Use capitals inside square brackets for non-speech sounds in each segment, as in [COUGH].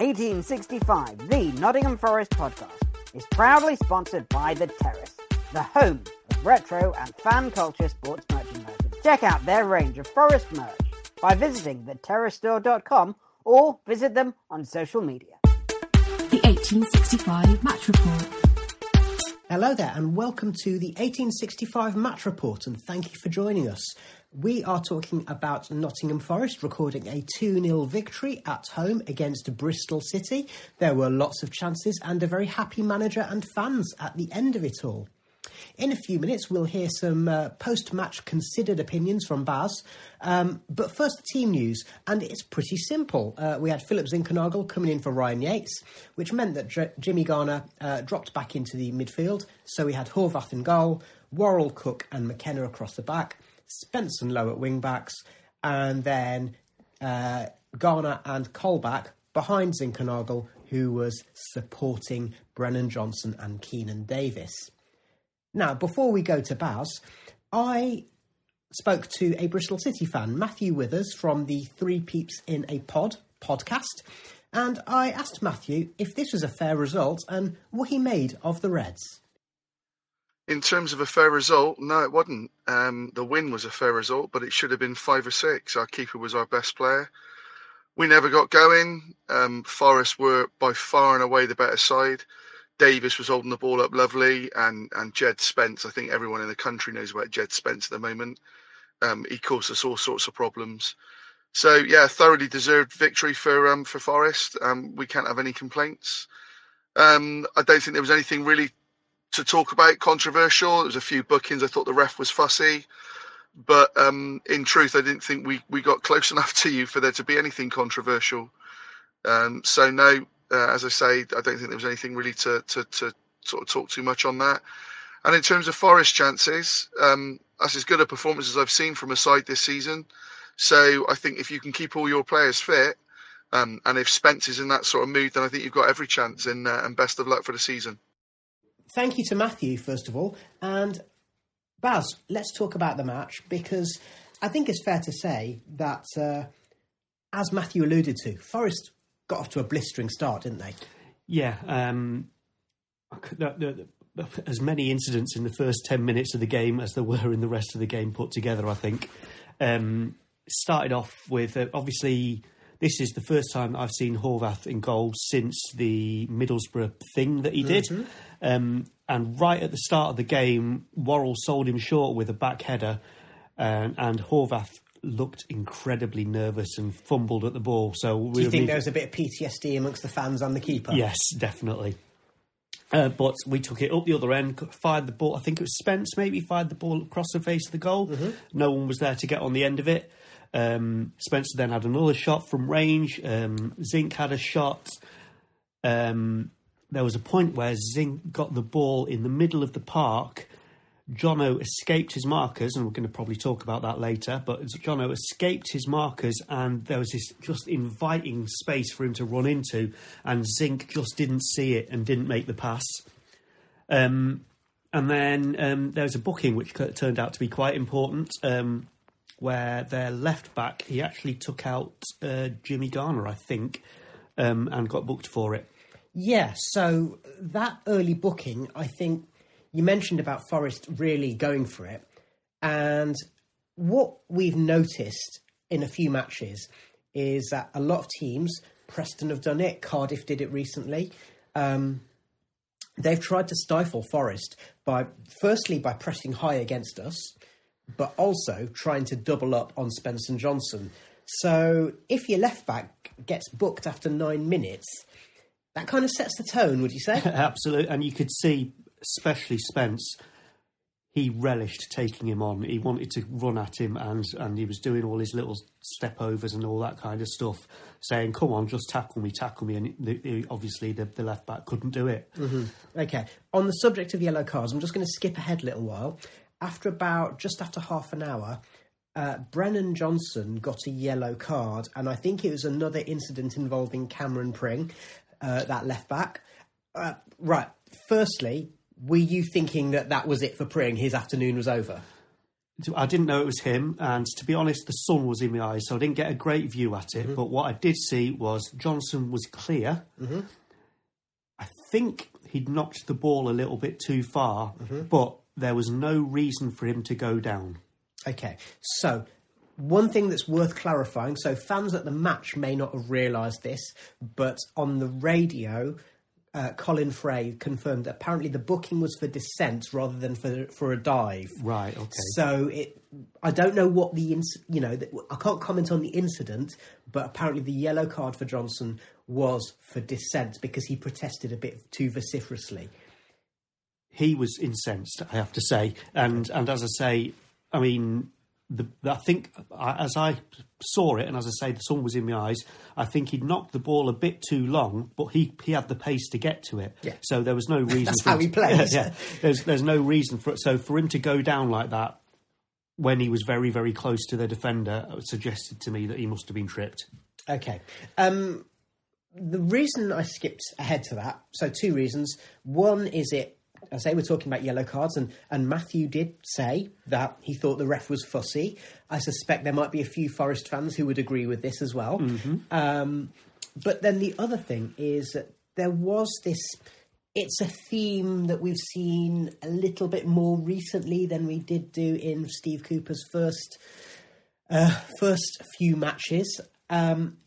1865, the Nottingham Forest podcast, is proudly sponsored by The Terrace, the home of retro and fan culture sports merchandise. Check out their range of forest merch by visiting theterracestore.com or visit them on social media. The 1865 Match Report. Hello there, and welcome to the 1865 Match Report, and thank you for joining us. We are talking about Nottingham Forest recording a 2 0 victory at home against Bristol City. There were lots of chances and a very happy manager and fans at the end of it all. In a few minutes, we'll hear some uh, post match considered opinions from Baz. Um, but first, the team news, and it's pretty simple. Uh, we had Philip Zinckernagel coming in for Ryan Yates, which meant that Jimmy Garner uh, dropped back into the midfield. So we had Horvath in goal, Worrall, Cook, and McKenna across the back. Spence and Lowe at wing backs, and then uh, Garner and Colback behind Zinckernagel, who was supporting Brennan Johnson and Keinan Davis. Now, before we go to Baz, I spoke to a Bristol City fan, Matthew Withers, from the Three Peaps in a Pod podcast, and I asked Matthew if this was a fair result and what he made of the Reds in terms of a fair result, no, it wasn't. Um, the win was a fair result, but it should have been five or six. Our keeper was our best player. We never got going. Um, Forest were by far and away the better side. Davis was holding the ball up lovely, and and Jed Spence. I think everyone in the country knows about Jed Spence at the moment. Um, he caused us all sorts of problems. So yeah, thoroughly deserved victory for um, for Forest. Um, we can't have any complaints. Um, I don't think there was anything really to talk about controversial. There was a few bookings. I thought the ref was fussy, but um, in truth, I didn't think we, we got close [LAUGHS] enough to you for there to be anything controversial. Um, so no, uh, as I say, I don't think there was anything really to, to, to sort of talk too much on that. And in terms of Forest chances, um, that's as good a performance as I've seen from a side this season. So I think if you can keep all your players fit, um, and if Spence is in that sort of mood, then I think you've got every chance. And, uh, and best of luck for the season thank you to Matthew, first of all. And Baz, let's talk about the match because I think it's fair to say that, uh, as Matthew alluded to, Forest got off to a blistering start, didn't they? Yeah. Um, the, the, as many incidents in the first 10 minutes of the game as there were in the rest of the game put together, I think. Um, started off with uh, obviously this is the first time I've seen Horvath in goal since the Middlesbrough thing that he did. Mm-hmm. Um, and right at the start of the game, Worrall sold him short with a back header, and, and Horvath looked incredibly nervous and fumbled at the ball. So, do you think there was a bit of PTSD amongst the fans and the keeper? Yes, definitely. Uh, but we took it up the other end, fired the ball. I think it was Spence maybe fired the ball across the face of the goal. Mm-hmm. No one was there to get on the end of it. Um, Spencer then had another shot from range. Um, Zink had a shot. Um, there was a point where Zink got the ball in the middle of the park. Jono escaped his markers, and we're going to probably talk about that later. But Jono escaped his markers, and there was this just inviting space for him to run into, and Zink just didn't see it and didn't make the pass. Um, and then um, there was a booking which turned out to be quite important, um, where their left back he actually took out uh, Jimmy Garner, I think, um, and got booked for it. Yeah, so that early booking, I think you mentioned about Forest really going for it. And what we've noticed in a few matches is that a lot of teams Preston have done it. Cardiff did it recently. Um, they've tried to stifle Forest by, firstly, by pressing high against us, but also trying to double up on Spence and Johnson. So if your left back gets booked after nine minutes, that kind of sets the tone, would you say? [LAUGHS] Absolutely, and you could see, especially Spence, he relished taking him on. He wanted to run at him, and and he was doing all his little step overs and all that kind of stuff, saying, "Come on, just tackle me, tackle me." And the, the, obviously, the, the left back couldn't do it. Okay. On the subject of yellow cards, I'm just going to skip ahead a little while. After about just after half an hour, uh, Brennan Johnson got a yellow card, and I think it was another incident involving Cameron Pring, uh, that left back. Uh, right. Firstly, were you thinking that that was it for Pring? His afternoon was over. I didn't know it was him, and to be honest, the sun was in my eyes, so I didn't get a great view at it. Mm-hmm. But what I did see was Johnson was clear. Mm-hmm. I think he'd knocked the ball a little bit too far, mm-hmm. but there was no reason for him to go down. Okay, so one thing that's worth clarifying so, fans at the match may not have realised this, but on the radio, uh, Colin Fray confirmed that apparently the booking was for dissent rather than for for a dive. Right, okay. So it, I don't know what the inc- you know, the, I can't comment on the incident, but apparently the yellow card for Johnson was for dissent because he protested a bit too vociferously. he was incensed, I have to say, and and as I say, I mean, the, I think as I saw it, and as I say, the sun was in my eyes. I think he'd knocked the ball a bit too long, but he he had the pace to get to it. Yeah. So there was no reason. That's for how him he to- plays. [LAUGHS] yeah, there's there's no reason for it. So for him to go down like that when he was very very close to the defender it suggested to me that he must have been tripped. Okay. Um, the reason I skipped ahead to that, so two reasons. One is it, I say we're talking about yellow cards, and, and Matthew did say that he thought the ref was fussy. I suspect there might be a few Forest fans who would agree with this as well. Um, but then the other thing is that there was this. It's a theme that we've seen a little bit more recently than we did do in Steve Cooper's first uh, first few matches. Um,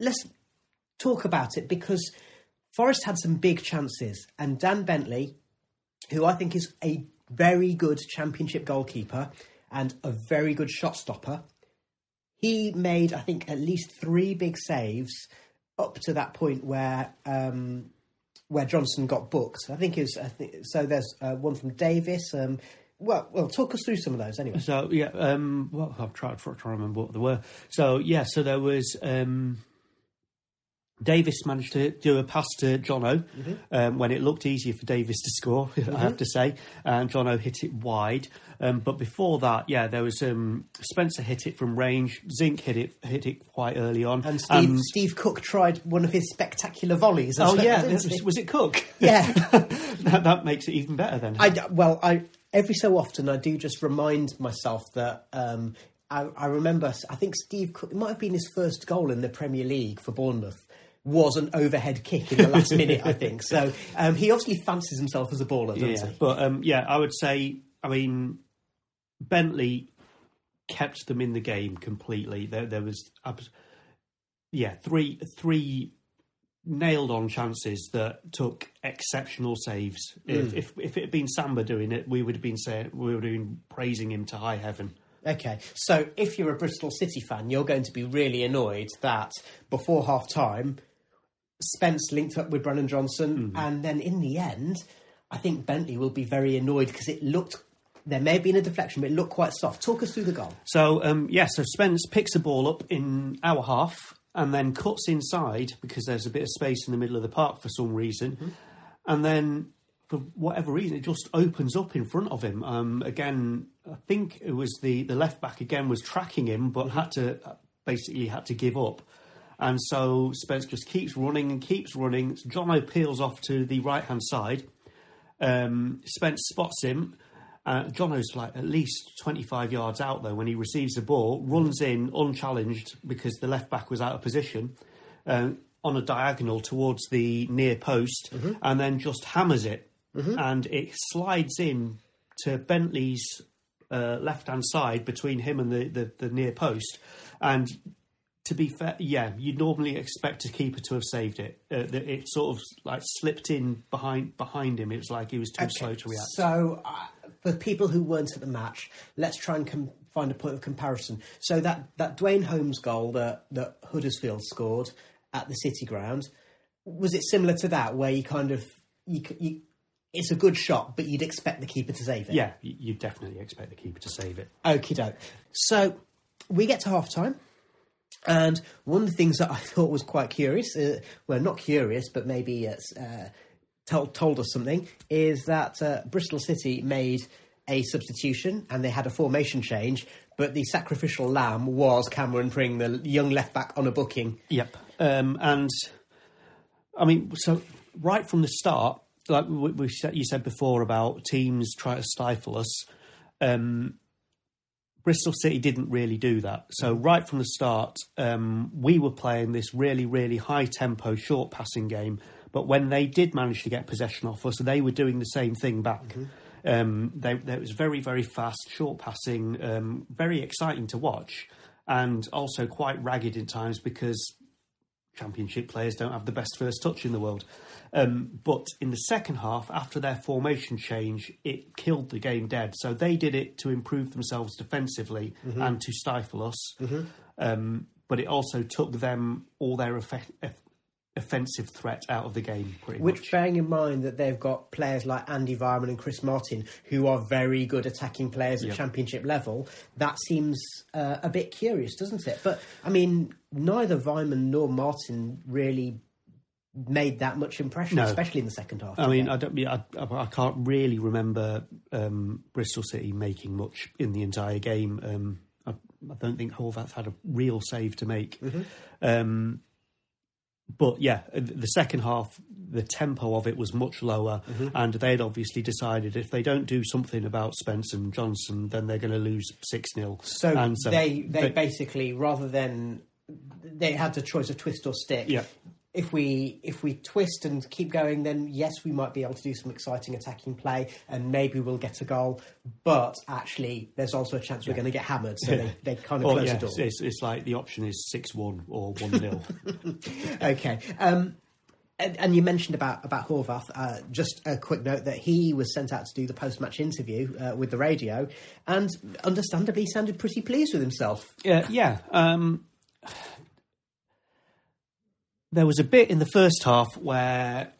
let's talk about it because Forest had some big chances, and Dan Bentley, who I think is a very good championship goalkeeper and a very good shot stopper, he made I think at least three big saves up to that point where um, where Johnson got booked. I think it was I so. There's uh, one from Davis. Um, well, well, talk us through some of those anyway. So yeah, um, well, I'm trying, trying to remember what they were. So yeah, so there was um, Davis managed to do a pass to Jono um, when it looked easier for Davis to score. [LAUGHS] I have to say, and Jono hit it wide. Um, but before that, yeah, there was um, Spencer hit it from range. Zink hit it hit it quite early on. And Steve, Steve Cook tried one of his spectacular volleys. oh well, yeah, was, was it Cook? [LAUGHS] Yeah. that, that makes it even better then. I well, I every so often I do just remind myself that um, I, I remember. I think Steve Cook it might have been his first goal in the Premier League for Bournemouth. Was an overhead kick in the last [LAUGHS] minute, I think. So um, he obviously fancies himself as a baller, doesn't yeah, he? but um, yeah, I would say, I mean, Bentley kept them in the game completely. There, there was, yeah, three three nailed on chances that took exceptional saves. If, if if it had been Samba doing it, we would have been saying we would have been praising him to high heaven. Okay, so if you're a Bristol City fan, you're going to be really annoyed that before half time, Spence linked up with Brennan Johnson, and then in the end, I think Bentley will be very annoyed because it looked. There may have been a deflection, but it looked quite soft. Talk us through the goal. So um, yeah, so Spence picks a ball up in our half and then cuts inside because there's a bit of space in the middle of the park for some reason, and then for whatever reason it just opens up in front of him. Um, again, I think it was the the left back again was tracking him, but had to basically had to give up. And so Spence just keeps running and keeps running. Jono peels off to the right hand side. Um, Spence spots him. Uh, Jono's like at least 25 yards out though when he receives the ball, runs in unchallenged because the left back was out of position uh, on a diagonal towards the near post and then just hammers it. And it slides in to Bentley's uh, left hand side between him and the, the, the near post. And To be fair, yeah, you'd normally expect a keeper to have saved it. Uh, it sort of like slipped in behind behind him. It was like he was too Okay, slow to react. So, uh, for people who weren't at the match, let's try and com- find a point of comparison. So that that Duane Holmes goal that that Huddersfield scored at the City Ground was it similar to that, where you kind of you, you it's a good shot, but you'd expect the keeper to save it. yeah, you you definitely expect the keeper to save it. Okie doke. So we get to half time. And one of the things that I [LAUGHS] thought was quite curious, uh, well, not curious, but maybe it's, uh, told, told us something, is that uh, Bristol City made a substitution and they had a formation change, but the sacrificial lamb was Cameron Pring, the young left back on a booking. Yep. Um, and I mean, so right from the start, like we, we said, you said before about teams trying to stifle us. Um, Bristol City didn't really do that. So right from the start, um, we were playing this really, really high tempo, short passing game. But when they did manage to get possession off us, they were doing the same thing back. Um, they, was very, very fast, short passing, um, very exciting to watch, and also quite ragged in times because championship players don't have the best first touch in the world. Um, but in the second half, after their formation change, it killed the game dead. So they did it to improve themselves defensively and to stifle us. Um, but it also took them all their effe- eff- offensive threat out of the game, pretty Which, much. bearing in mind that they've got players like Andy Weimann and Chris Martin, who are very good attacking players at Yep. championship level, that seems uh, a bit curious, doesn't it? But I mean, neither Weimann nor Martin really made that much impression, No. especially in the second half. I mean. I don't. I, I can't really remember um, Bristol City making much in the entire game. Um, I, I don't think Horvath had a real save to make. Um, but yeah, the second half, the tempo of it was much lower, and they'd obviously decided if they don't do something about Spence and Johnson, then they're going to lose six 0 so, and they they basically rather than they had the choice of twist or stick. Yeah. If we if we twist and keep going, then yes, we might be able to do some exciting attacking play, and maybe we'll get a goal. But actually, there's also a chance we're going to get hammered. So [LAUGHS] they, they kind of Or, close yeah, the door. it's, it's like the option is six one or one 0 [LAUGHS] [LAUGHS] okay. Um, and, and you mentioned about about Horvath. Uh, just a quick note that he was sent out to do the post match interview uh, with the radio, and understandably sounded pretty pleased with himself. Yeah, yeah. Um, there was a bit in the first half where,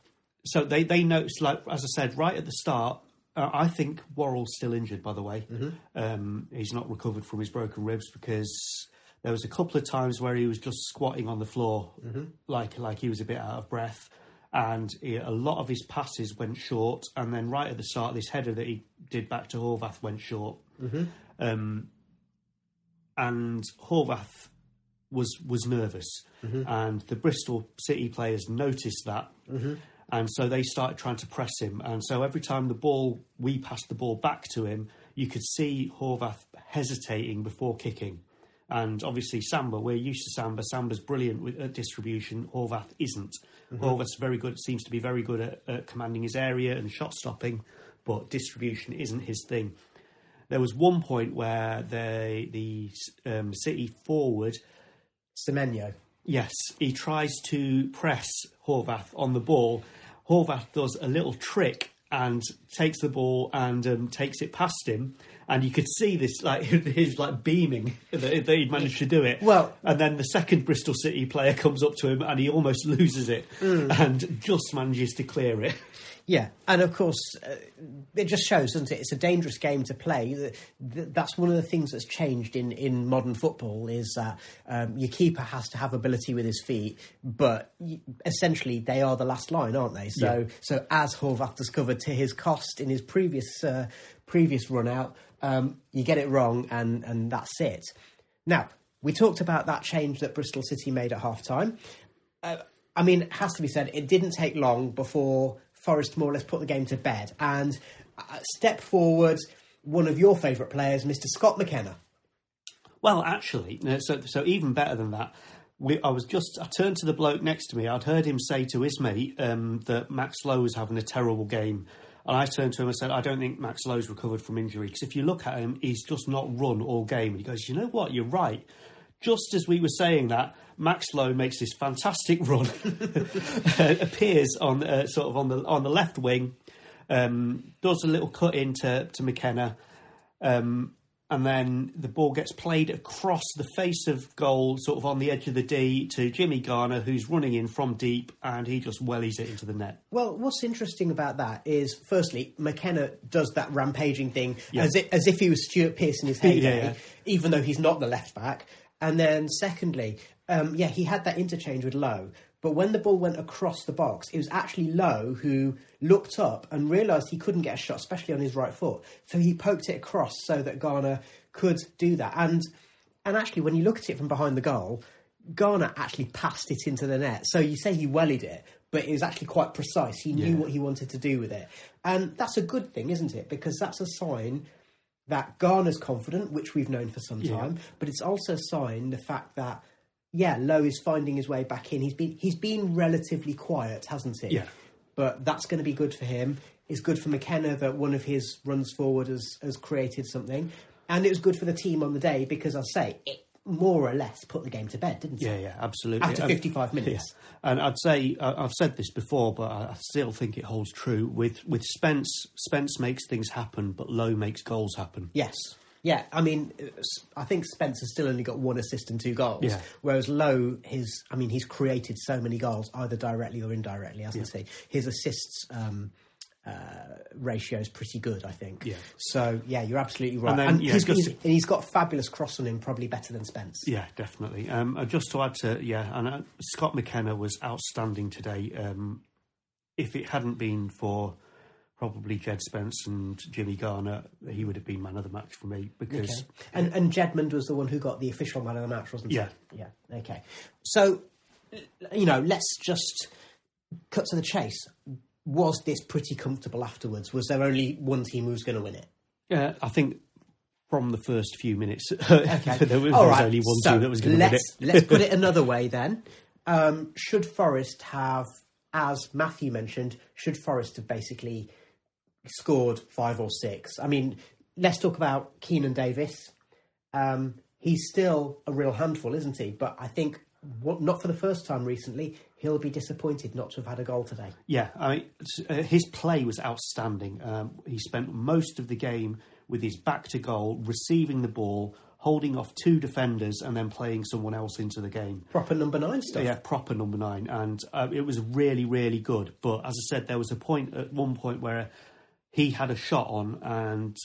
so they they noticed, like as I said, right at the start. Uh, I think Worrall's still injured, by the way. Um, he's not recovered from his broken ribs because there was a couple of times where he was just squatting on the floor, like like he was a bit out of breath, and he, a lot of his passes went short. And then right at the start, this header that he did back to Horvath went short. Um, and Horvath was was nervous, mm-hmm. and the Bristol City players noticed that, mm-hmm. and so they started trying to press him. And so every time the ball we passed the ball back to him, you could see Horvath hesitating before kicking. And obviously Samba, we're used to Samba. Samba's brilliant with at distribution. Horvath isn't. Mm-hmm. Horvath's very good. Seems to be very good at, at commanding his area and shot stopping, but distribution isn't his thing there was one point where the the um, City forward, Semenyo. yes, he tries to press Horvath on the ball. Horvath does a little trick and takes the ball and um, takes it past him. And you could see this, like [LAUGHS] he's like beaming that, that he'd managed to do it. Well- and then the second Bristol City player [LAUGHS] comes up to him and he almost loses it and just manages to clear it. Yeah, and of course, uh, it just shows, doesn't it? It's a dangerous game to play. Th- th- That's one of the things that's changed in, in modern football is that um, your keeper has to have ability with his feet, but essentially they are the last line, aren't they? So, Yeah. so as Horvath discovered to his cost in his previous uh, previous run out, um, you get it wrong, and and that's it. Now we talked about that change that Bristol City made at half time. Uh, I mean, it has to be said, it didn't take long before Forest more or less put the game to bed. And uh, step forward, one of your favourite players, Mr. Scott McKenna. Well, actually, so so even better than that. We, I was just I turned to the bloke next to me. I'd heard him say to his mate um, that Max Lowe was having a terrible game, and I turned to him and said, "I don't think Max Lowe's recovered from injury because if you look at him, he's just not run all game." And he goes, "You know what? You're right. Just as we were saying that, Max Lowe makes this fantastic [LAUGHS] run, [LAUGHS] appears on uh, sort of on the on the left wing, um, does a little cut into to McKenna, um, and then the ball gets played across the face of goal, sort of on the edge of the D, to Jimmy Garner, who's running in from deep, and he just wellies it into the net. Well, what's interesting about that is, firstly, McKenna does that rampaging thing Yeah. as, if, as if he was Stuart Pearce in his [LAUGHS] heyday, Yeah, yeah. even though he's not the left back. And then, secondly, um, yeah, he had that interchange with Lowe. But when the ball went across the box, it was actually Lowe who looked up and realised he couldn't get a shot, especially on his right foot. So he poked it across so that Garner could do that. And and actually, when you look at it from behind the goal, Garner actually passed it into the net. So you say he wellied it, but it was actually quite precise. He knew Yeah. what he wanted to do with it. And that's a good thing, isn't it? Because that's a sign that Garner's confident, which we've known for some Yeah. time, but it's also a sign the fact that yeah, Lowe is finding his way back in. He's been he's been relatively quiet, hasn't he? Yeah. But that's going to be good for him. It's good for McKenna that one of his runs forward has has created something, and it was good for the team on the day because I'll say it more or less put the game to bed, didn't it? Yeah, yeah, absolutely. After Um, 55 minutes. Yeah. And I'd say I've said this before, but I still think it holds true. With with Spence, Spence makes things happen, but Lowe makes goals happen. Yes. Yeah, I mean, I think Spence has still only got one assist and two goals. Yeah. Whereas Lowe, his, I mean, he's created so many goals, either directly or indirectly, hasn't he? His assists um, uh, ratio is pretty good, I think. Yeah. So yeah, you're absolutely right. And And, yeah, he's, he's- and he's got fabulous cross on him, probably better than Spence. Yeah, definitely. Um, uh, just to add to yeah, and uh, Scott McKenna was outstanding today. Um, if it hadn't been for probably Jed Spence and Jimmy Garner, he would have been man of the match for me because Okay. And and Jedmond was the one who got the official man of the match, wasn't Yeah. he? Yeah. Okay. So, you know, let's just cut to the chase. Was this pretty comfortable afterwards? Was there only one team who was going to win it? uh, I think from the first few minutes [LAUGHS] Okay. there was, there was right. only one so team that was going to win it. let's, let's put it [LAUGHS] another way then. Um, should Forest have, as Matthew mentioned, should Forest have basically scored five or six? I mean, let's talk about Keinan Davis. Um, he's still a real handful, isn't he? But I think, not for the first time recently, he'll be disappointed not to have had a goal today. Yeah, I mean, uh, his play was outstanding. Um, he spent most of the game with his back to goal, receiving the ball, holding off two defenders, and then playing someone else into the game. Proper number nine stuff. Yeah, proper number nine, and uh, it was really, really good. But as I said, there was a point at one point where he had a shot on, and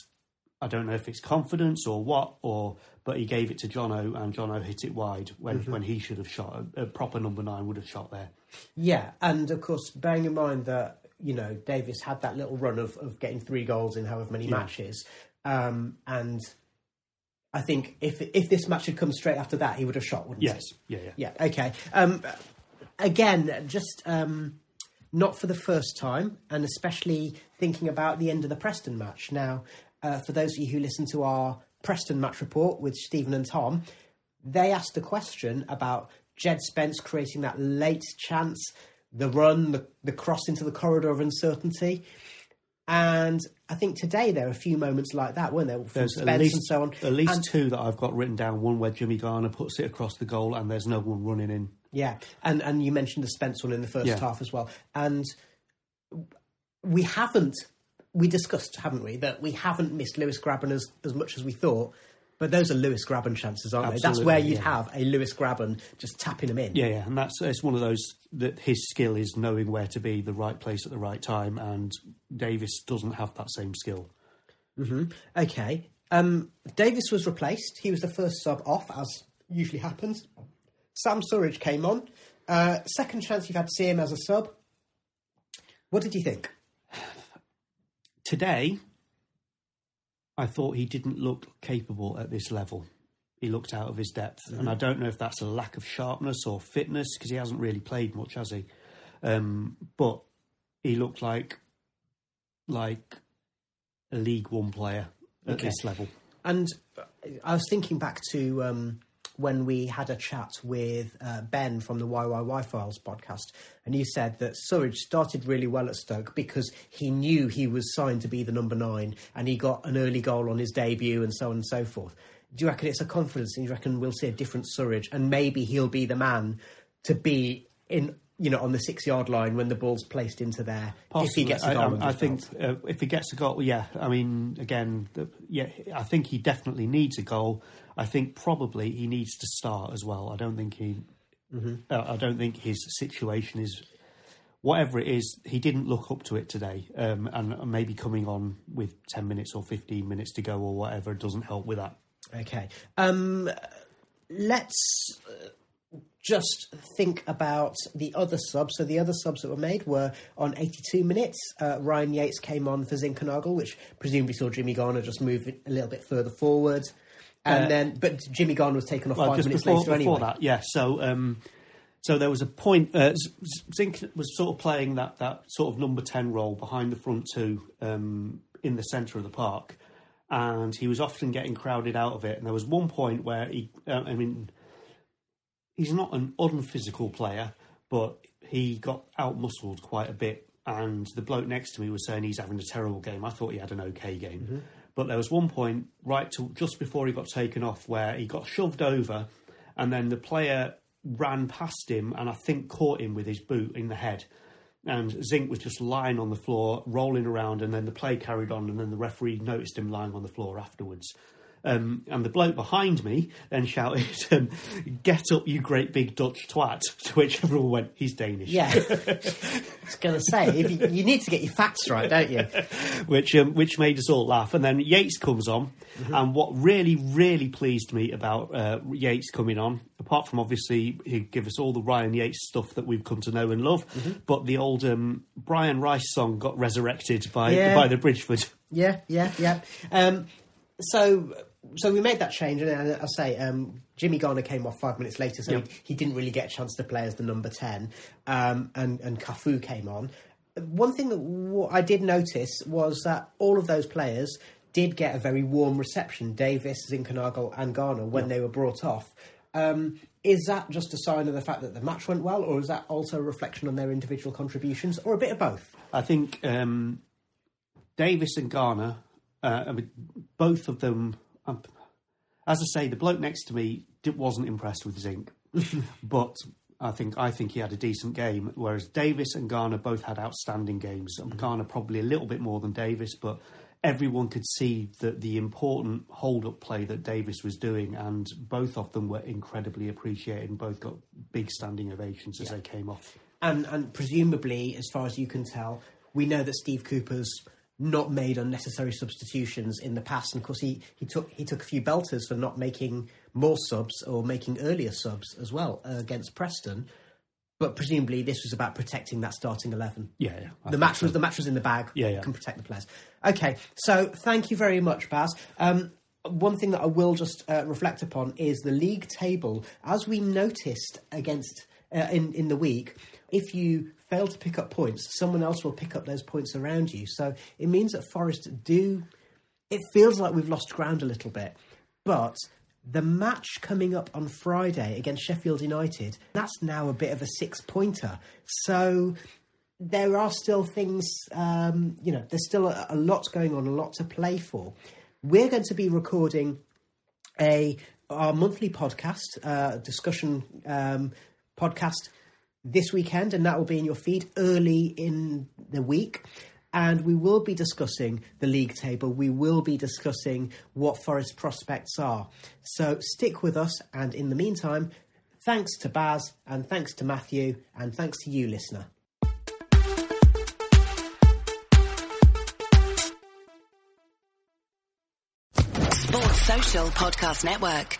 I don't know if it's confidence or what, or but he gave it to Jono, and Jono hit it wide when when he should have shot. A, a proper number nine would have shot there. Yeah, and of course, bearing in mind that you know Davis had that little run of, of getting three goals in however many matches, um, and I think if if this match had come straight after that, he would have shot, wouldn't Yes, he? yeah, yeah. Yeah. Okay. Um, again, just um, not for the first time, and especially thinking about the end of the Preston match. Now, uh, for those of you who listen to our Preston match report with Stephen and Tom, they asked a question about Jed Spence creating that late chance, the run, the, the cross into the corridor of uncertainty. And I think today there are a few moments like that, weren't there? From There's Spence at least and so on. at least And- two that I've got written down. One where Jimmy Garner puts it across the goal, and there's no one running in. Yeah, and and you mentioned the Spence one in the first Yeah. half as well, and we haven't we discussed, haven't we, that we haven't missed Lewis Grabban as as much as we thought. But those are Lewis Grabban chances, aren't they? That's where you'd yeah. have a Lewis Grabban just tapping them in. Yeah, yeah, and that's it's one of those that his skill is knowing where to be, the right place at the right time, and Davis doesn't have that same skill. Okay. Um, Davis was replaced. He was the first sub off, as usually happens. Sam Surridge came on. Uh, second chance you've had to see him as a sub. What did you think? Today, I thought he didn't look capable at this level. He looked out of his depth, and I don't know if that's a lack of sharpness or fitness because he hasn't really played much, has he? Um, but he looked like like a League One player at Okay. this level. And I was thinking back to um, when we had a chat with uh, Ben from the YYY Files podcast, and you said that Surridge started really well at Stoke because he knew he was signed to be the number nine, and he got an early goal on his debut, and so on and so forth. do you reckon it's a confidence? And you reckon we'll see a different Surridge, and maybe he'll be the man to be in, you know, on the six yard line when the ball's placed into there if he gets a I, goal. I- under I think uh, if he gets a goal, yeah. I mean, again, the, yeah, I think he definitely needs a goal. I think probably he needs to start as well. I don't think he, Mm-hmm. uh, I don't think his situation is whatever it is. He didn't look up to it today, um, and maybe coming on with ten minutes or fifteen minutes to go or whatever doesn't help with that. Okay. Um, let's uh, just think about the other subs. So the other subs that were made were on 82 minutes. Uh, Ryan Yates came on for Zinckernagel, which presumably saw Jimmy Garner just move it a little bit further forward. And Uh, then, but Jimmy Garner was taken off Well, five minutes before, later before anyway. that, yeah. So, um, so there was a point. Uh, Zink was sort of playing that that sort of number ten role behind the front two um, in the centre of the park, and he was often getting crowded out of it. And there was one point where he, uh, I mean, he's not an unphysical player, but he got out muscled quite a bit. And the bloke next to me was saying he's having a terrible game. I thought he had an okay game. Mm-hmm. But there was one point right to just before he got taken off where he got shoved over, and then the player ran past him and I think caught him with his boot in the head. And Zink was just lying on the floor, rolling around, and then the play carried on, and then the referee noticed him lying on the floor afterwards. Um, and the bloke behind me then shouted, [LAUGHS] um, "Get up, you great big Dutch twat!" [LAUGHS] To which everyone went, "He's Danish." Yeah. I was going to say, if you, you need to get your facts right, don't you? [LAUGHS] which um, which made us all laugh. And then Yates comes on, and what really really pleased me about uh, Yates coming on, apart from obviously he give us all the Ryan Yates stuff that we've come to know and love, but the old um, Brian Rice song got resurrected by Yeah. by the Bridgford. Yeah, yeah, yeah. Um, so, so we made that change, and I'll say um, Jimmy Garner came off five minutes later, so Yep. he, he didn't really get a chance to play as the number ten, um, and and Cafu came on. One thing that w- I did notice was that all of those players did get a very warm reception. Davis, Zinckernagel, and Garner when they were brought off. Um, is that just a sign of the fact that the match went well, or is that also a reflection on their individual contributions, or a bit of both? I think um, Davis and Garner, uh, I mean, both of them. Um, as I say, the bloke next to me wasn't impressed with Zink, [LAUGHS] but I think I think he had a decent game. Whereas Davis and Garner both had outstanding games. Um, Garner probably a little bit more than Davis, but everyone could see that the important hold-up play that Davis was doing, and both of them were incredibly appreciated. and Both got big standing ovations as they came off. And and presumably, as far as you can tell, we know that Steve Cooper's not made unnecessary substitutions in the past. And of course, he, he took he took a few belters for not making more subs or making earlier subs as well uh, against Preston. But presumably, this was about protecting that starting eleven. Yeah, yeah. I The match so. was the match was in the bag. Yeah, yeah. Can protect the players. Okay, so thank you very much, Baz. Um, one thing that I will just uh, reflect upon is the league table. As we noticed against uh, in in the week, if you fail to pick up points, someone else will pick up those points around you. So it means that Forest do. It feels like we've lost ground a little bit, but the match coming up on Friday against Sheffield United, that's now a bit of a six pointer. So there are still things, um, you know, there's still a, a lot going on, a lot to play for. We're going to be recording a our monthly podcast, uh, discussion um, podcast this weekend, and that will be in your feed early in the week. And we will be discussing the league table. We will be discussing what Forest prospects are. So stick with us. And in the meantime, thanks to Baz, and thanks to Matthew, and thanks to you, listener. Sports Social Podcast Network.